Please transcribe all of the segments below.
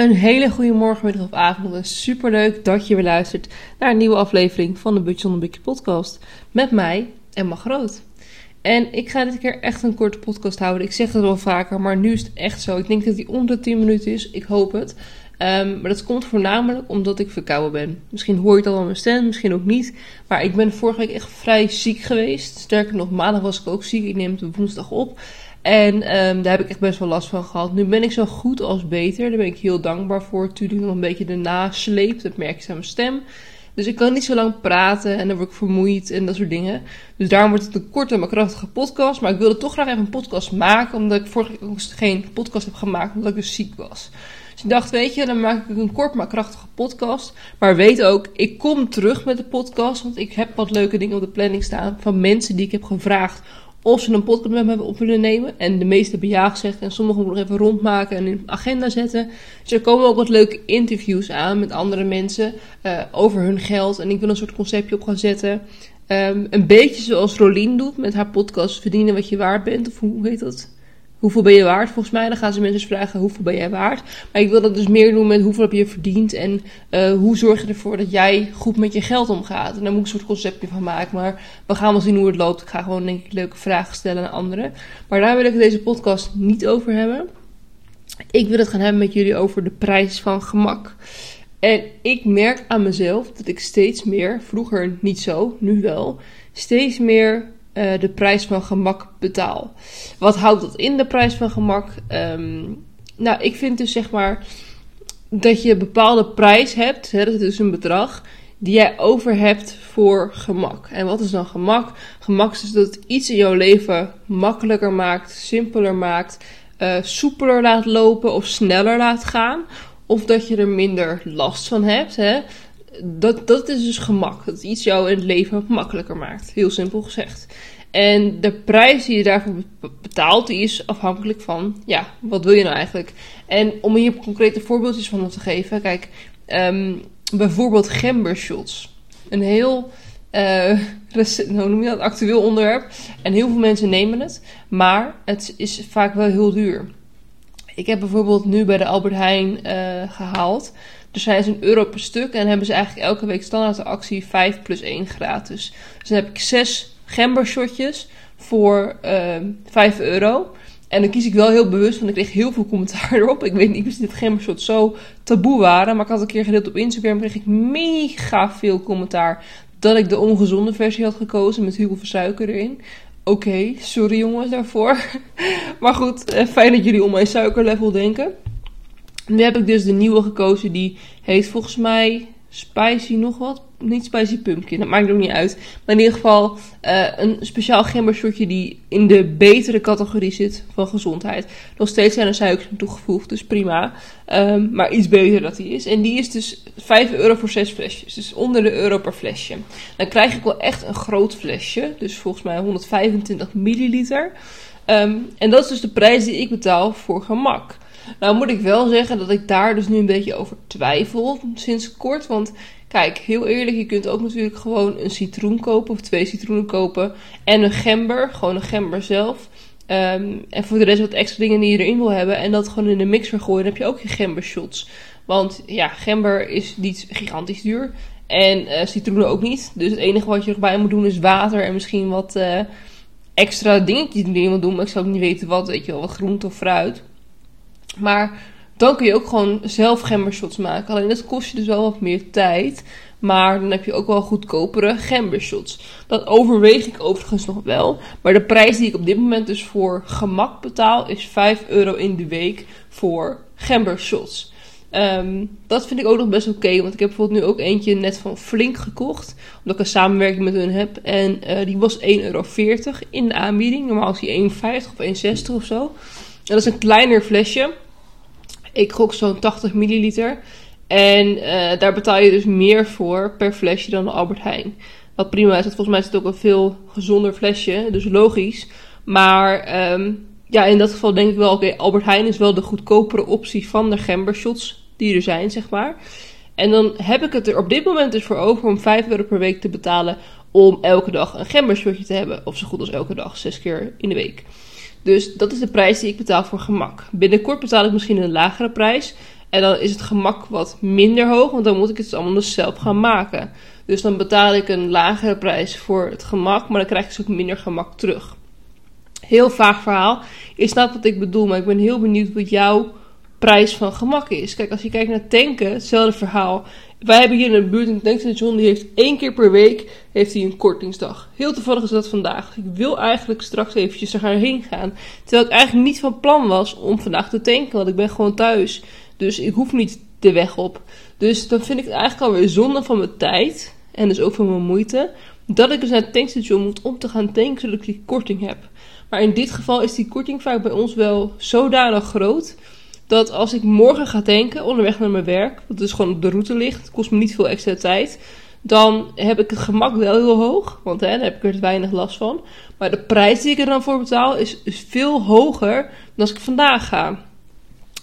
Een hele goede morgen, middag of avond. En superleuk dat je weer luistert naar een nieuwe aflevering van de Budget on Bukje podcast. Met mij, Emma Groot. En ik ga dit keer echt een korte podcast houden. Ik zeg het wel vaker, maar nu is het echt zo. Ik denk dat die onder de 10 minuten is. Ik hoop het. Um, maar dat komt voornamelijk omdat ik verkouden ben. Misschien hoor je het al aan mijn stem, misschien ook niet. Maar ik ben vorige week echt vrij ziek geweest. Sterker nog, maandag was ik ook ziek. Ik neem het woensdag op. En um, daar heb ik echt best wel last van gehad. Nu ben ik zo goed als beter. Daar ben ik heel dankbaar voor. Natuurlijk nog een beetje de nasleep. Dat merk je aan mijn stem. Dus ik kan niet zo lang praten en dan word ik vermoeid en dat soort dingen. Dus daarom wordt het een korte maar krachtige podcast. Maar ik wilde toch graag even een podcast maken. Omdat ik vorige keer geen podcast heb gemaakt omdat ik dus ziek was. Dus ik dacht, weet je, dan maak ik een kort maar krachtige podcast. Maar weet ook, ik kom terug met de podcast. Want ik heb wat leuke dingen op de planning staan van mensen die ik heb gevraagd of ze een podcast met me op willen nemen. En de meeste hebben ja gezegd. En sommigen moeten nog even rondmaken en in de agenda zetten. Dus er komen ook wat leuke interviews aan met andere mensen uh, over hun geld. En ik wil een soort conceptje op gaan zetten. Um, een beetje zoals Rolien doet met haar podcast Verdienen wat je waard bent. Of hoe heet dat? Hoeveel ben je waard? Volgens mij dan gaan ze mensen vragen hoeveel ben jij waard. Maar ik wil dat dus meer doen met hoeveel heb je verdiend en uh, hoe zorg je ervoor dat jij goed met je geld omgaat. En daar moet ik een soort conceptje van maken. Maar we gaan wel zien hoe het loopt. Ik ga gewoon denk ik leuke vragen stellen aan anderen. Maar daar wil ik deze podcast niet over hebben. Ik wil het gaan hebben met jullie over de prijs van gemak. En ik merk aan mezelf dat ik steeds meer, vroeger niet zo, nu wel, steeds meer uh, de prijs van gemak betaal. Wat houdt dat in, de prijs van gemak? Um, nou, ik vind dus zeg maar dat je een bepaalde prijs hebt, hè, dat is dus een bedrag, die jij over hebt voor gemak. En wat is dan gemak? Gemak is dat het iets in jouw leven makkelijker maakt, simpeler maakt, uh, soepeler laat lopen of sneller laat gaan. Of dat je er minder last van hebt. Hè? Dat, dat is dus gemak. Dat iets jou in het leven makkelijker maakt. Heel simpel gezegd. En de prijs die je daarvoor betaalt, die is afhankelijk van, ja, wat wil je nou eigenlijk? En om hier concrete voorbeeldjes van te geven, kijk, um, bijvoorbeeld gembershots. Een heel, uh, recent, noem je dat, actueel onderwerp. En heel veel mensen nemen het, maar het is vaak wel heel duur. Ik heb bijvoorbeeld nu bij de Albert Heijn uh, gehaald. Dus zijn ze een euro per stuk en hebben ze eigenlijk elke week standaard de actie 5 plus 1 gratis. Dus dan heb ik 6 gembershotjes voor uh, ehm, 5 euro. En dan kies ik wel heel bewust, want ik kreeg heel veel commentaar erop. Ik weet niet of dit gembershots zo taboe waren. Maar ik had een keer gedeeld op Instagram, kreeg ik mega veel commentaar dat ik de ongezonde versie had gekozen met heel veel suiker erin. Oké, sorry jongens daarvoor. maar goed, eh, fijn dat jullie om mijn suikerlevel denken. Nu heb ik dus de nieuwe gekozen. Die heet volgens mij Spicy nog wat. Niet Spicy Pumpkin, dat maakt ook niet uit. Maar in ieder geval uh, een speciaal gembershotje die in de betere categorie zit van gezondheid. Nog steeds zijn er suikers aan toegevoegd, dus prima. Um, maar iets beter dat die is. En die is dus 5 euro voor 6 flesjes. Dus onder de euro per flesje. Dan krijg ik wel echt een groot flesje. Dus volgens mij 125 milliliter. Um, en dat is dus de prijs die ik betaal voor gemak. Nou moet ik wel zeggen dat ik daar dus nu een beetje over twijfel sinds kort. Want kijk, heel eerlijk, je kunt ook natuurlijk gewoon een citroen kopen of twee citroenen kopen. En een gember, gewoon een gember zelf. Um, en voor de rest wat extra dingen die je erin wil hebben. En dat gewoon in de mixer gooien. Dan heb je ook je gember shots. Want ja, gember is niet gigantisch duur. En uh, citroenen ook niet. Dus het enige wat je erbij moet doen is water en misschien wat uh, extra dingetjes die je moet doen. Maar ik zou ook niet weten wat, weet je wel, wat groente of fruit. Maar dan kun je ook gewoon zelf gembershots maken. Alleen dat kost je dus wel wat meer tijd. Maar dan heb je ook wel goedkopere gembershots. Dat overweeg ik overigens nog wel. Maar de prijs die ik op dit moment dus voor gemak betaal is 5 euro in de week voor gembershots. Um, dat vind ik ook nog best oké. Want ik heb bijvoorbeeld nu ook eentje net van Flink gekocht. Omdat ik een samenwerking met hun heb. En uh, die was 1,40 euro in de aanbieding. Normaal is die 1,50 of 1,60 of zo. Dat is een kleiner flesje. Ik gok zo'n 80 milliliter. En uh, daar betaal je dus meer voor per flesje dan de Albert Heijn. Wat prima is, volgens mij is het ook een veel gezonder flesje. Dus logisch. Maar um, ja, in dat geval denk ik wel, oké, Albert Heijn is wel de goedkopere optie van de gembershots die er zijn, zeg maar. En dan heb ik het er op dit moment dus voor over om 5 euro per week te betalen om elke dag een gembershotje te hebben. Of zo goed als elke dag, zes keer in de week. Dus dat is de prijs die ik betaal voor gemak. Binnenkort betaal ik misschien een lagere prijs. En dan is het gemak wat minder hoog, want dan moet ik het allemaal dus zelf gaan maken. Dus dan betaal ik een lagere prijs voor het gemak, maar dan krijg ik dus ook minder gemak terug. Heel vaag verhaal. Je snapt wat ik bedoel, maar ik ben heel benieuwd wat jouw prijs van gemak is. Kijk, als je kijkt naar tanken, hetzelfde verhaal. Wij hebben hier in de buurt een tankstation die heeft één keer per week heeft hij een kortingsdag. Heel toevallig is dat vandaag. Ik wil eigenlijk straks eventjes er heen gaan. Terwijl ik eigenlijk niet van plan was om vandaag te tanken, want ik ben gewoon thuis. Dus ik hoef niet de weg op. Dus dan vind ik het eigenlijk alweer zonde van mijn tijd. En dus ook van mijn moeite. Dat ik dus naar het tankstation moet om te gaan tanken zodat ik die korting heb. Maar in dit geval is die korting vaak bij ons wel zodanig groot. Dat als ik morgen ga tanken onderweg naar mijn werk. Wat dus gewoon op de route ligt. Kost me niet veel extra tijd. Dan heb ik het gemak wel heel hoog. Want hè, dan heb ik er weinig last van. Maar de prijs die ik er dan voor betaal is, is veel hoger dan als ik vandaag ga.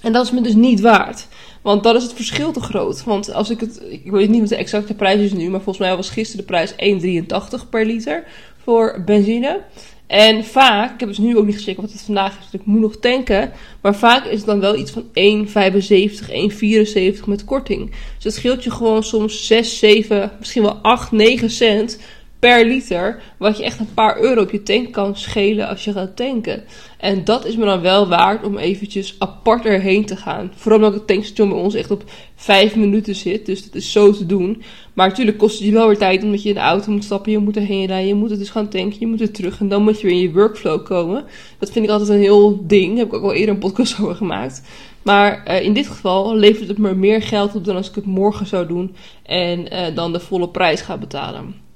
En dat is me dus niet waard. Want dan is het verschil te groot. Want als ik het. Ik weet niet wat de exacte prijs is nu. Maar volgens mij was gisteren de prijs 1,83 per liter voor benzine. En vaak, ik heb dus nu ook niet gecheckt wat het vandaag is, ik moet nog tanken. Maar vaak is het dan wel iets van 1,75, 1,74 met korting. Dus het scheelt je gewoon soms 6, 7, misschien wel 8, 9 cent per liter. Wat je echt een paar euro op je tank kan schelen als je gaat tanken. En dat is me dan wel waard om eventjes apart erheen te gaan. Vooral omdat het tankstation bij ons echt op 5 minuten zit. Dus dat is zo te doen. Maar natuurlijk kost het je wel weer tijd omdat je in de auto moet stappen. Je moet erheen rijden. Je moet het dus gaan tanken. Je moet er terug. En dan moet je weer in je workflow komen. Dat vind ik altijd een heel ding. Daar heb ik ook al eerder een podcast over gemaakt. Maar uh, in dit geval levert het me meer geld op dan als ik het morgen zou doen. En uh, dan de volle prijs ga betalen.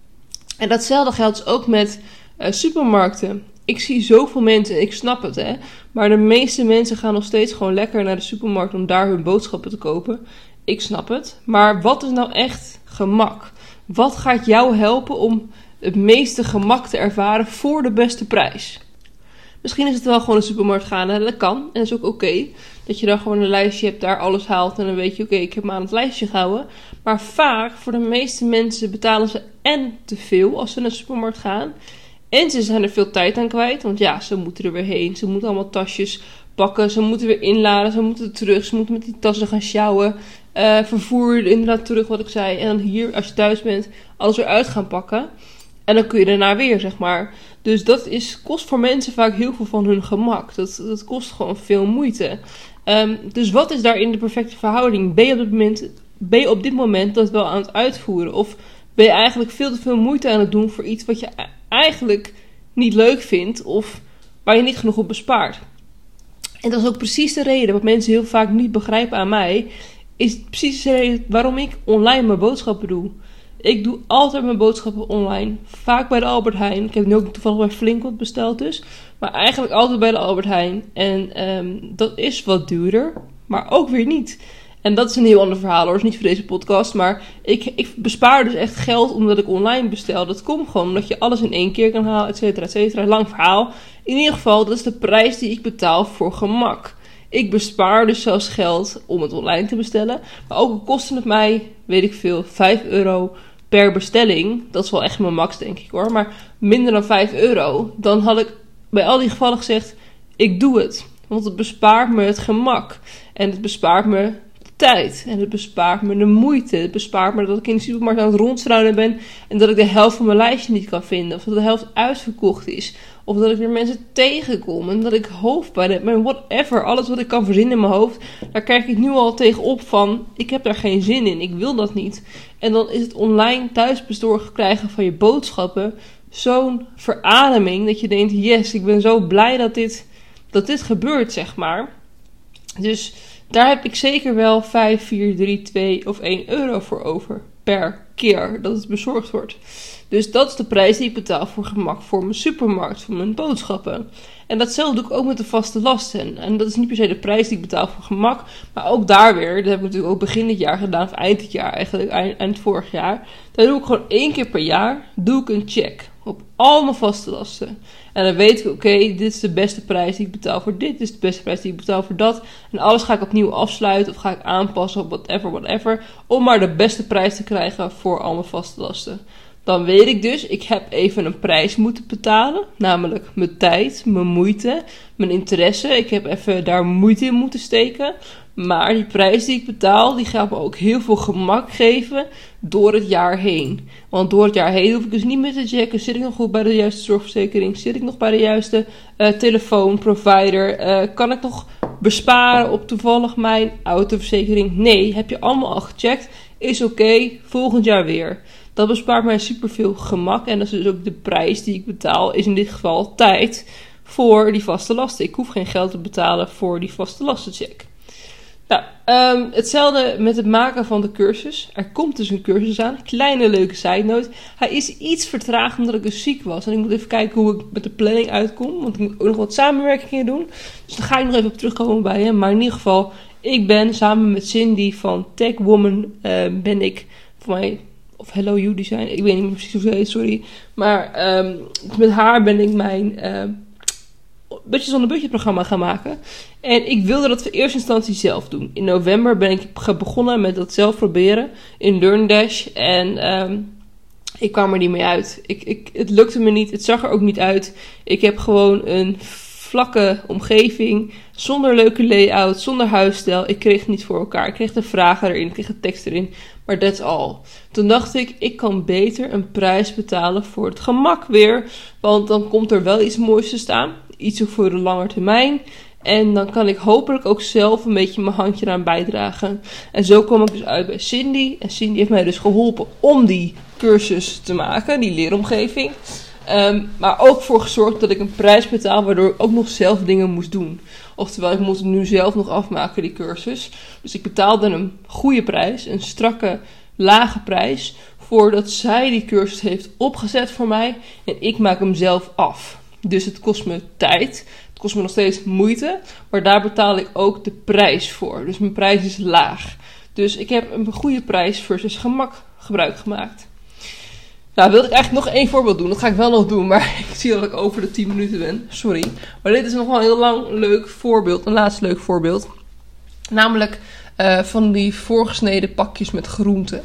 En datzelfde geldt dus ook met uh, supermarkten. Ik zie zoveel mensen, ik snap het hè, maar de meeste mensen gaan nog steeds gewoon lekker naar de supermarkt om daar hun boodschappen te kopen. Ik snap het. Maar wat is nou echt gemak? Wat gaat jou helpen om het meeste gemak te ervaren voor de beste prijs? Misschien is het wel gewoon een supermarkt gaan. Dat kan. En dat is ook oké. Dat je dan gewoon een lijstje hebt, daar alles haalt. En dan weet je, oké, ik heb me aan het lijstje gehouden. Maar vaak, voor de meeste mensen, betalen ze en te veel als ze naar de supermarkt gaan. En ze zijn er veel tijd aan kwijt. Want ja, ze moeten er weer heen. Ze moeten allemaal tasjes pakken. Ze moeten weer inladen. Ze moeten terug. Ze moeten met die tassen gaan sjouwen. Uh, vervoer inderdaad terug wat ik zei. En dan hier, als je thuis bent, alles weer uit gaan pakken. En dan kun je daarna weer, zeg maar. Dus dat is, kost voor mensen vaak heel veel van hun gemak. Dat, dat kost gewoon veel moeite. Um, dus wat is daarin de perfecte verhouding? Ben je, op dit moment, ben je op dit moment dat wel aan het uitvoeren? Of ben je eigenlijk veel te veel moeite aan het doen voor iets wat je eigenlijk niet leuk vindt of waar je niet genoeg op bespaart? En dat is ook precies de reden wat mensen heel vaak niet begrijpen aan mij. Is precies de reden waarom ik online mijn boodschappen doe. Ik doe altijd mijn boodschappen online. Vaak bij de Albert Heijn. Ik heb nu ook toevallig bij Flink wat besteld dus. Maar eigenlijk altijd bij de Albert Heijn. En um, dat is wat duurder. Maar ook weer niet. En dat is een heel ander verhaal hoor. is niet voor deze podcast. Maar ik, ik bespaar dus echt geld omdat ik online bestel. Dat komt gewoon omdat je alles in één keer kan halen, et cetera, et cetera. Lang verhaal. In ieder geval, dat is de prijs die ik betaal voor gemak. Ik bespaar dus zelfs geld om het online te bestellen. Maar ook al het mij, weet ik veel, 5 euro per bestelling. Dat is wel echt mijn max, denk ik hoor. Maar minder dan 5 euro. Dan had ik bij al die gevallen gezegd: ik doe het. Want het bespaart me het gemak. En het bespaart me tijd. En het bespaart me de moeite. Het bespaart me dat ik in de supermarkt aan het rondstruinen ben. En dat ik de helft van mijn lijstje niet kan vinden. Of dat de helft uitverkocht is. Of dat ik weer mensen tegenkom. En dat ik hoofdpijn heb. Maar whatever. Alles wat ik kan verzinnen in mijn hoofd. Daar kijk ik nu al tegenop van. Ik heb daar geen zin in. Ik wil dat niet. En dan is het online thuisbezorgd krijgen van je boodschappen. Zo'n verademing. Dat je denkt. Yes, ik ben zo blij dat dit, dat dit gebeurt, zeg maar. Dus daar heb ik zeker wel 5, 4, 3, 2 of 1 euro voor over per keer dat het bezorgd wordt. Dus dat is de prijs die ik betaal voor gemak voor mijn supermarkt, voor mijn boodschappen. En datzelfde doe ik ook met de vaste lasten. En dat is niet per se de prijs die ik betaal voor gemak, maar ook daar weer, dat heb ik natuurlijk ook begin dit jaar gedaan, of eind dit jaar eigenlijk, eind, vorig jaar. Daar doe ik gewoon één keer per jaar, doe ik een check op al mijn vaste lasten. En dan weet ik, oké, dit is de beste prijs die ik betaal voor dit. Dit is de beste prijs die ik betaal voor dat. En alles ga ik opnieuw afsluiten of ga ik aanpassen op whatever, whatever. Om maar de beste prijs te krijgen voor al mijn vaste lasten. Dan weet ik dus, ik heb even een prijs moeten betalen. Namelijk mijn tijd, mijn moeite, mijn interesse. Ik heb even daar moeite in moeten steken. Maar die prijs die ik betaal, die gaat me ook heel veel gemak geven door het jaar heen. Want door het jaar heen hoef ik dus niet meer te checken. Zit ik nog goed bij de juiste zorgverzekering? Zit ik nog bij de juiste uh, telefoonprovider? Uh, kan ik nog besparen op toevallig mijn autoverzekering? Nee, heb je allemaal al gecheckt. Is oké, volgend jaar weer. Dat bespaart mij superveel gemak. En dat is dus ook de prijs die ik betaal, is in dit geval tijd voor die vaste lasten. Ik hoef geen geld te betalen voor die vaste lastencheck. Nou, um, hetzelfde met het maken van de cursus. Er komt dus een cursus aan. Kleine leuke side note. Hij is iets vertraagd omdat ik dus ziek was. En ik moet even kijken hoe ik met de planning uitkom. Want ik moet ook nog wat samenwerkingen doen. Dus daar ga ik nog even op terugkomen bij hem. Maar in ieder geval, ik ben samen met Cindy van Tech Woman. Uh, ben ik voor mij of Hello You Design. Ik weet niet meer precies hoe ze heet, sorry. Maar um, met haar ben ik mijn uh, Budget zonder Budget programma gaan maken. En ik wilde dat in eerste instantie zelf doen. In november ben ik begonnen met dat zelf proberen in LearnDash. En um, ik kwam er niet mee uit. Ik, ik, het lukte me niet. Het zag er ook niet uit. Ik heb gewoon een vlakke omgeving, zonder leuke layout, zonder huisstijl. Ik kreeg het niet voor elkaar. Ik kreeg de vragen erin, ik kreeg de tekst erin, maar that's. Toen dacht ik, ik kan beter een prijs betalen voor het gemak weer, want dan komt er wel iets moois te staan, iets voor de lange termijn. En dan kan ik hopelijk ook zelf een beetje mijn handje eraan bijdragen. En zo kwam ik dus uit bij Cindy. En Cindy heeft mij dus geholpen om die cursus te maken, die leeromgeving. Um, maar ook voor gezorgd dat ik een prijs betaal, waardoor ik ook nog zelf dingen moest doen. Oftewel, ik moet het nu zelf nog afmaken, die cursus. Dus ik betaalde een goede prijs, een strakke, lage prijs, voordat zij die cursus heeft opgezet voor mij en ik maak hem zelf af. Dus het kost me tijd, het kost me nog steeds moeite, maar daar betaal ik ook de prijs voor. Dus mijn prijs is laag. Dus ik heb een goede prijs versus gemak gebruik gemaakt. Nou, wilde ik eigenlijk nog één voorbeeld doen. Dat ga ik wel nog doen, maar ik zie dat ik over de 10 minuten ben. Sorry. Maar dit is nog wel een heel lang leuk voorbeeld. Een laatste leuk voorbeeld. Namelijk uh, van die voorgesneden pakjes met groenten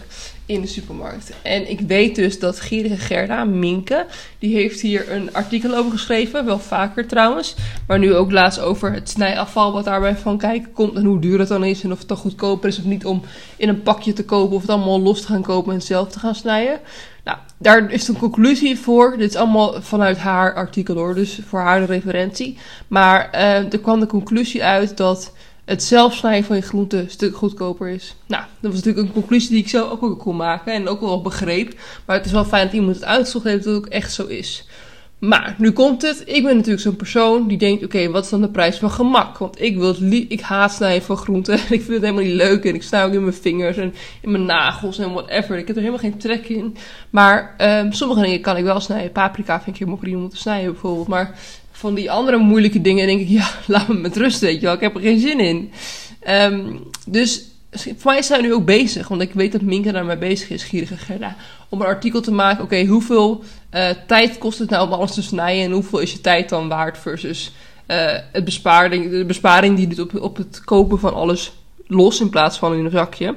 in de supermarkt. En ik weet dus dat Gierige Gerda, Minke, die heeft hier een artikel over geschreven. Wel vaker trouwens. Maar nu ook laatst over het snijafval wat daarbij van kijken komt. En hoe duur het dan is. En of het dan goedkoper is of niet om in een pakje te kopen. Of het allemaal los te gaan kopen en zelf te gaan snijden. Nou, daar is een conclusie voor. Dit is allemaal vanuit haar artikel hoor. Dus voor haar de referentie. Maar uh, er kwam de conclusie uit dat het zelfsnijden van je groenten een stuk goedkoper is. Nou, dat was natuurlijk een conclusie die ik zelf ook wel kon maken en ook wel begreep. Maar het is wel fijn dat iemand het uitgezocht heeft dat het ook echt zo is. Maar nu komt het. Ik ben natuurlijk zo'n persoon die denkt: oké, wat is dan de prijs van gemak? Want ik wil ik haat snijden van groenten. ik vind het helemaal niet leuk. En ik snij ook in mijn vingers en in mijn nagels en whatever. Ik heb er helemaal geen trek in. Maar um, sommige dingen kan ik wel snijden. Paprika vind ik helemaal prima om te snijden bijvoorbeeld. Maar van die andere moeilijke dingen denk ik: ja, laat me met rust, weet je wel. Ik heb er geen zin in. Um, dus voor mij zijn we nu ook bezig, want ik weet dat Minke daarmee bezig is, Gierige Gerda, om een artikel te maken. Oké, hoeveel uh, tijd kost het nou om alles te snijden en hoeveel is je tijd dan waard versus uh, het besparing, de besparing die doet op, op het kopen van alles los in plaats van in een zakje.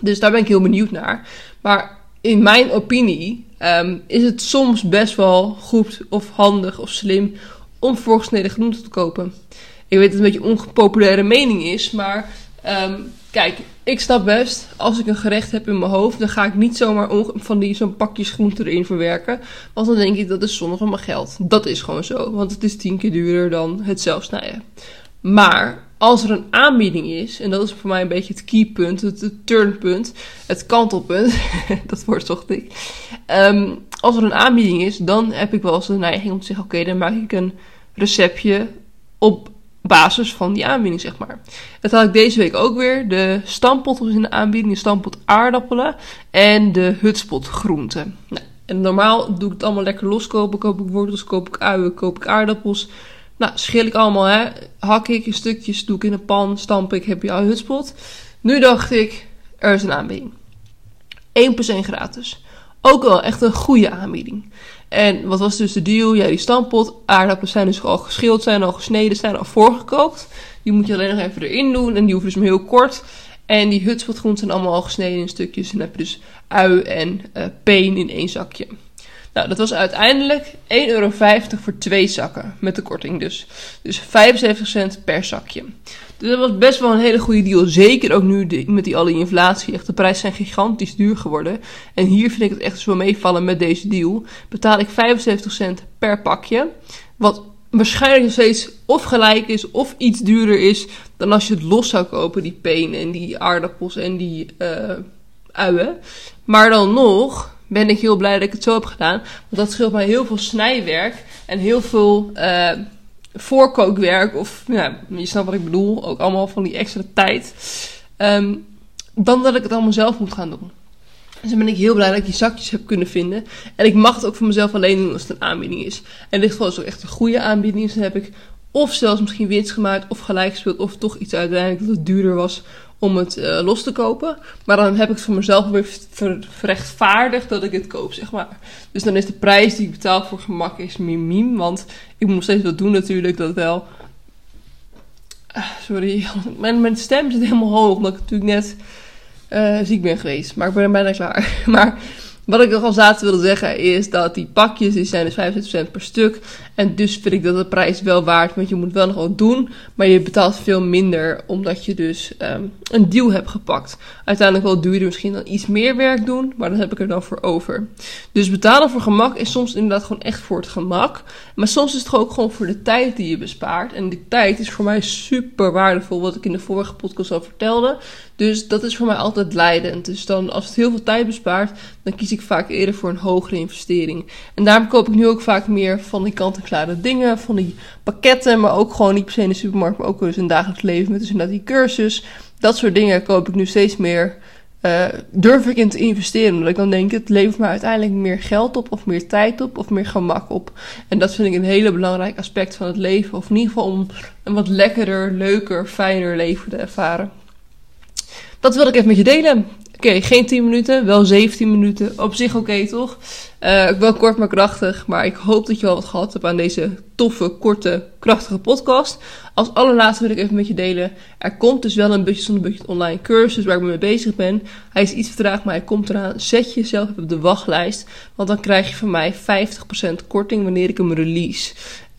Dus daar ben ik heel benieuwd naar. Maar in mijn opinie um, is het soms best wel goed of handig of slim om voorgesneden groenten te kopen. Ik weet dat het een beetje een ongepopulaire mening is, maar um, Kijk, ik snap best, als ik een gerecht heb in mijn hoofd, dan ga ik niet zomaar van die zo'n pakjes groente erin verwerken. Want dan denk ik dat is zonde van mijn geld. Dat is gewoon zo, want het is tien keer duurder dan het zelf snijden. Maar als er een aanbieding is, en dat is voor mij een beetje het keypunt, het, turnpunt, het kantelpunt, dat wordt toch dik. Um, als er een aanbieding is, dan heb ik wel eens de neiging om te zeggen: oké, dan maak ik een receptje op basis van die aanbieding, zeg maar. Dat had ik deze week ook weer. De stampot was in de aanbieding, de stampot aardappelen en de hutspot groenten. Nou, en normaal doe ik het allemaal lekker loskopen. Koop ik wortels, koop ik uien, koop ik aardappels. Nou, schil ik allemaal, hè. Hak ik in stukjes, doe ik in een pan, stamp ik, heb je al hutspot. Nu dacht ik, er is een aanbieding. 1 plus 1 gratis. Ook wel echt een goede aanbieding. En wat was dus de deal? Ja, die stampot, aardappelen zijn dus al geschild, zijn al gesneden, zijn al voorgekookt. Die moet je alleen nog even erin doen en die hoeven dus maar heel kort. En die hutspotgroenten zijn allemaal al gesneden in stukjes. En dan heb je dus ui en uh, peen in één zakje. Nou, dat was uiteindelijk 1,50 euro voor twee zakken. Met de korting dus. Dus 75 cent per zakje. Dus dat was best wel een hele goede deal. Zeker ook nu met die alle inflatie. Echt, de prijzen zijn gigantisch duur geworden. En hier vind ik het echt zo meevallen met deze deal. Betaal ik 75 cent per pakje. Wat waarschijnlijk nog steeds of gelijk is of iets duurder is dan als je het los zou kopen, die penen en die aardappels en die uh, uien. Maar dan nog ben ik heel blij dat ik het zo heb gedaan. Want dat scheelt mij heel veel snijwerk en heel veel uh, voorkookwerk. Of ja, je snapt wat ik bedoel. Ook allemaal van die extra tijd. Um, dan dat ik het allemaal zelf moet gaan doen. Dus dan ben ik heel blij dat ik die zakjes heb kunnen vinden. En ik mag het ook voor mezelf alleen doen als het een aanbieding is. En dit geval is ook echt een goede aanbieding. Dus dan heb ik of zelfs misschien winst gemaakt of gelijk gespeeld. Of toch iets uiteindelijk dat het duurder was om het uh, los te kopen. Maar dan heb ik het voor mezelf weer verrechtvaardigd dat ik het koop, zeg maar. Dus dan is de prijs die ik betaal voor gemak is meer. Want ik moet nog steeds wat doen natuurlijk, dat wel. Ah, sorry, mijn, mijn stem zit helemaal hoog, omdat ik natuurlijk net uh, ziek ben geweest. Maar ik ben bijna klaar. maar wat ik nog als laatste wilde zeggen is dat die pakjes die zijn dus 75 cent per stuk. En dus vind ik dat de prijs wel waard, want je moet wel nog wat doen. Maar je betaalt veel minder omdat je dus um, een deal hebt gepakt. Uiteindelijk wel duurder misschien dan iets meer werk doen, maar dat heb ik er dan voor over. Dus betalen voor gemak is soms inderdaad gewoon echt voor het gemak. Maar soms is het ook gewoon voor de tijd die je bespaart. En die tijd is voor mij super waardevol, wat ik in de vorige podcast al vertelde. Dus dat is voor mij altijd leidend. Dus dan als het heel veel tijd bespaart, dan kies ik vaak eerder voor een hogere investering. En daarom koop ik nu ook vaak meer van die kant-en-klare dingen, van die pakketten, maar ook gewoon niet per se in de supermarkt, maar ook dus in het dagelijks leven met dus inderdaad die cursus. Dat soort dingen koop ik nu steeds meer. Uh, durf ik in te investeren. Omdat ik dan denk, het levert me uiteindelijk meer geld op, of meer tijd op, of meer gemak op. En dat vind ik een hele belangrijk aspect van het leven. Of in ieder geval om een wat lekkerder, leuker, fijner leven te ervaren. Dat wil ik even met je delen. Oké, geen 10 minuten, wel 17 minuten. Op zich oké, toch? Uh, wel kort maar krachtig. Maar ik hoop dat je wel wat gehad hebt aan deze toffe, korte, krachtige podcast. Als allerlaatste wil ik even met je delen. Er komt dus wel een zonder budget online cursus waar ik mee bezig ben. Hij is iets vertraagd, maar hij komt eraan. Zet jezelf op de wachtlijst. Want dan krijg je van mij 50% korting wanneer ik hem release.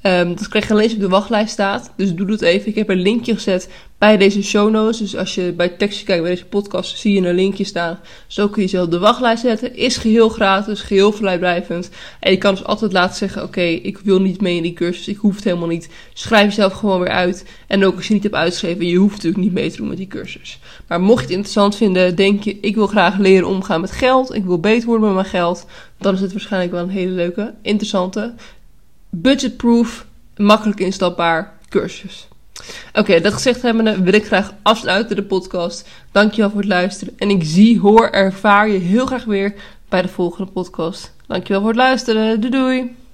Um, dat krijg je alleen als op de wachtlijst staat. Dus doe dat even. Ik heb een linkje gezet bij deze show notes. Dus als je bij tekstje kijkt bij deze podcast, zie je een linkje staan. Zo kun je jezelf op de wachtlijst zetten. Is geheel gratis, geheel vrijblijvend. En je kan dus altijd laten zeggen: Oké, ik wil niet mee in die cursus. Ik hoef het helemaal niet. Schrijf jezelf gewoon weer uit. En ook als je niet hebt uitgeschreven, je hoeft natuurlijk niet mee te doen met die cursus. Maar mocht je het interessant vinden, denk je: Ik wil graag leren omgaan met geld. Ik wil beter worden met mijn geld. Dan is het waarschijnlijk wel een hele leuke, interessante budgetproof, makkelijk instapbaar cursus. Oké, dat gezegd hebbende wil ik graag afsluiten de podcast. Dankjewel voor het luisteren. En ik zie, hoor, ervaar je heel graag weer bij de volgende podcast. Dankjewel voor het luisteren. Doei doei!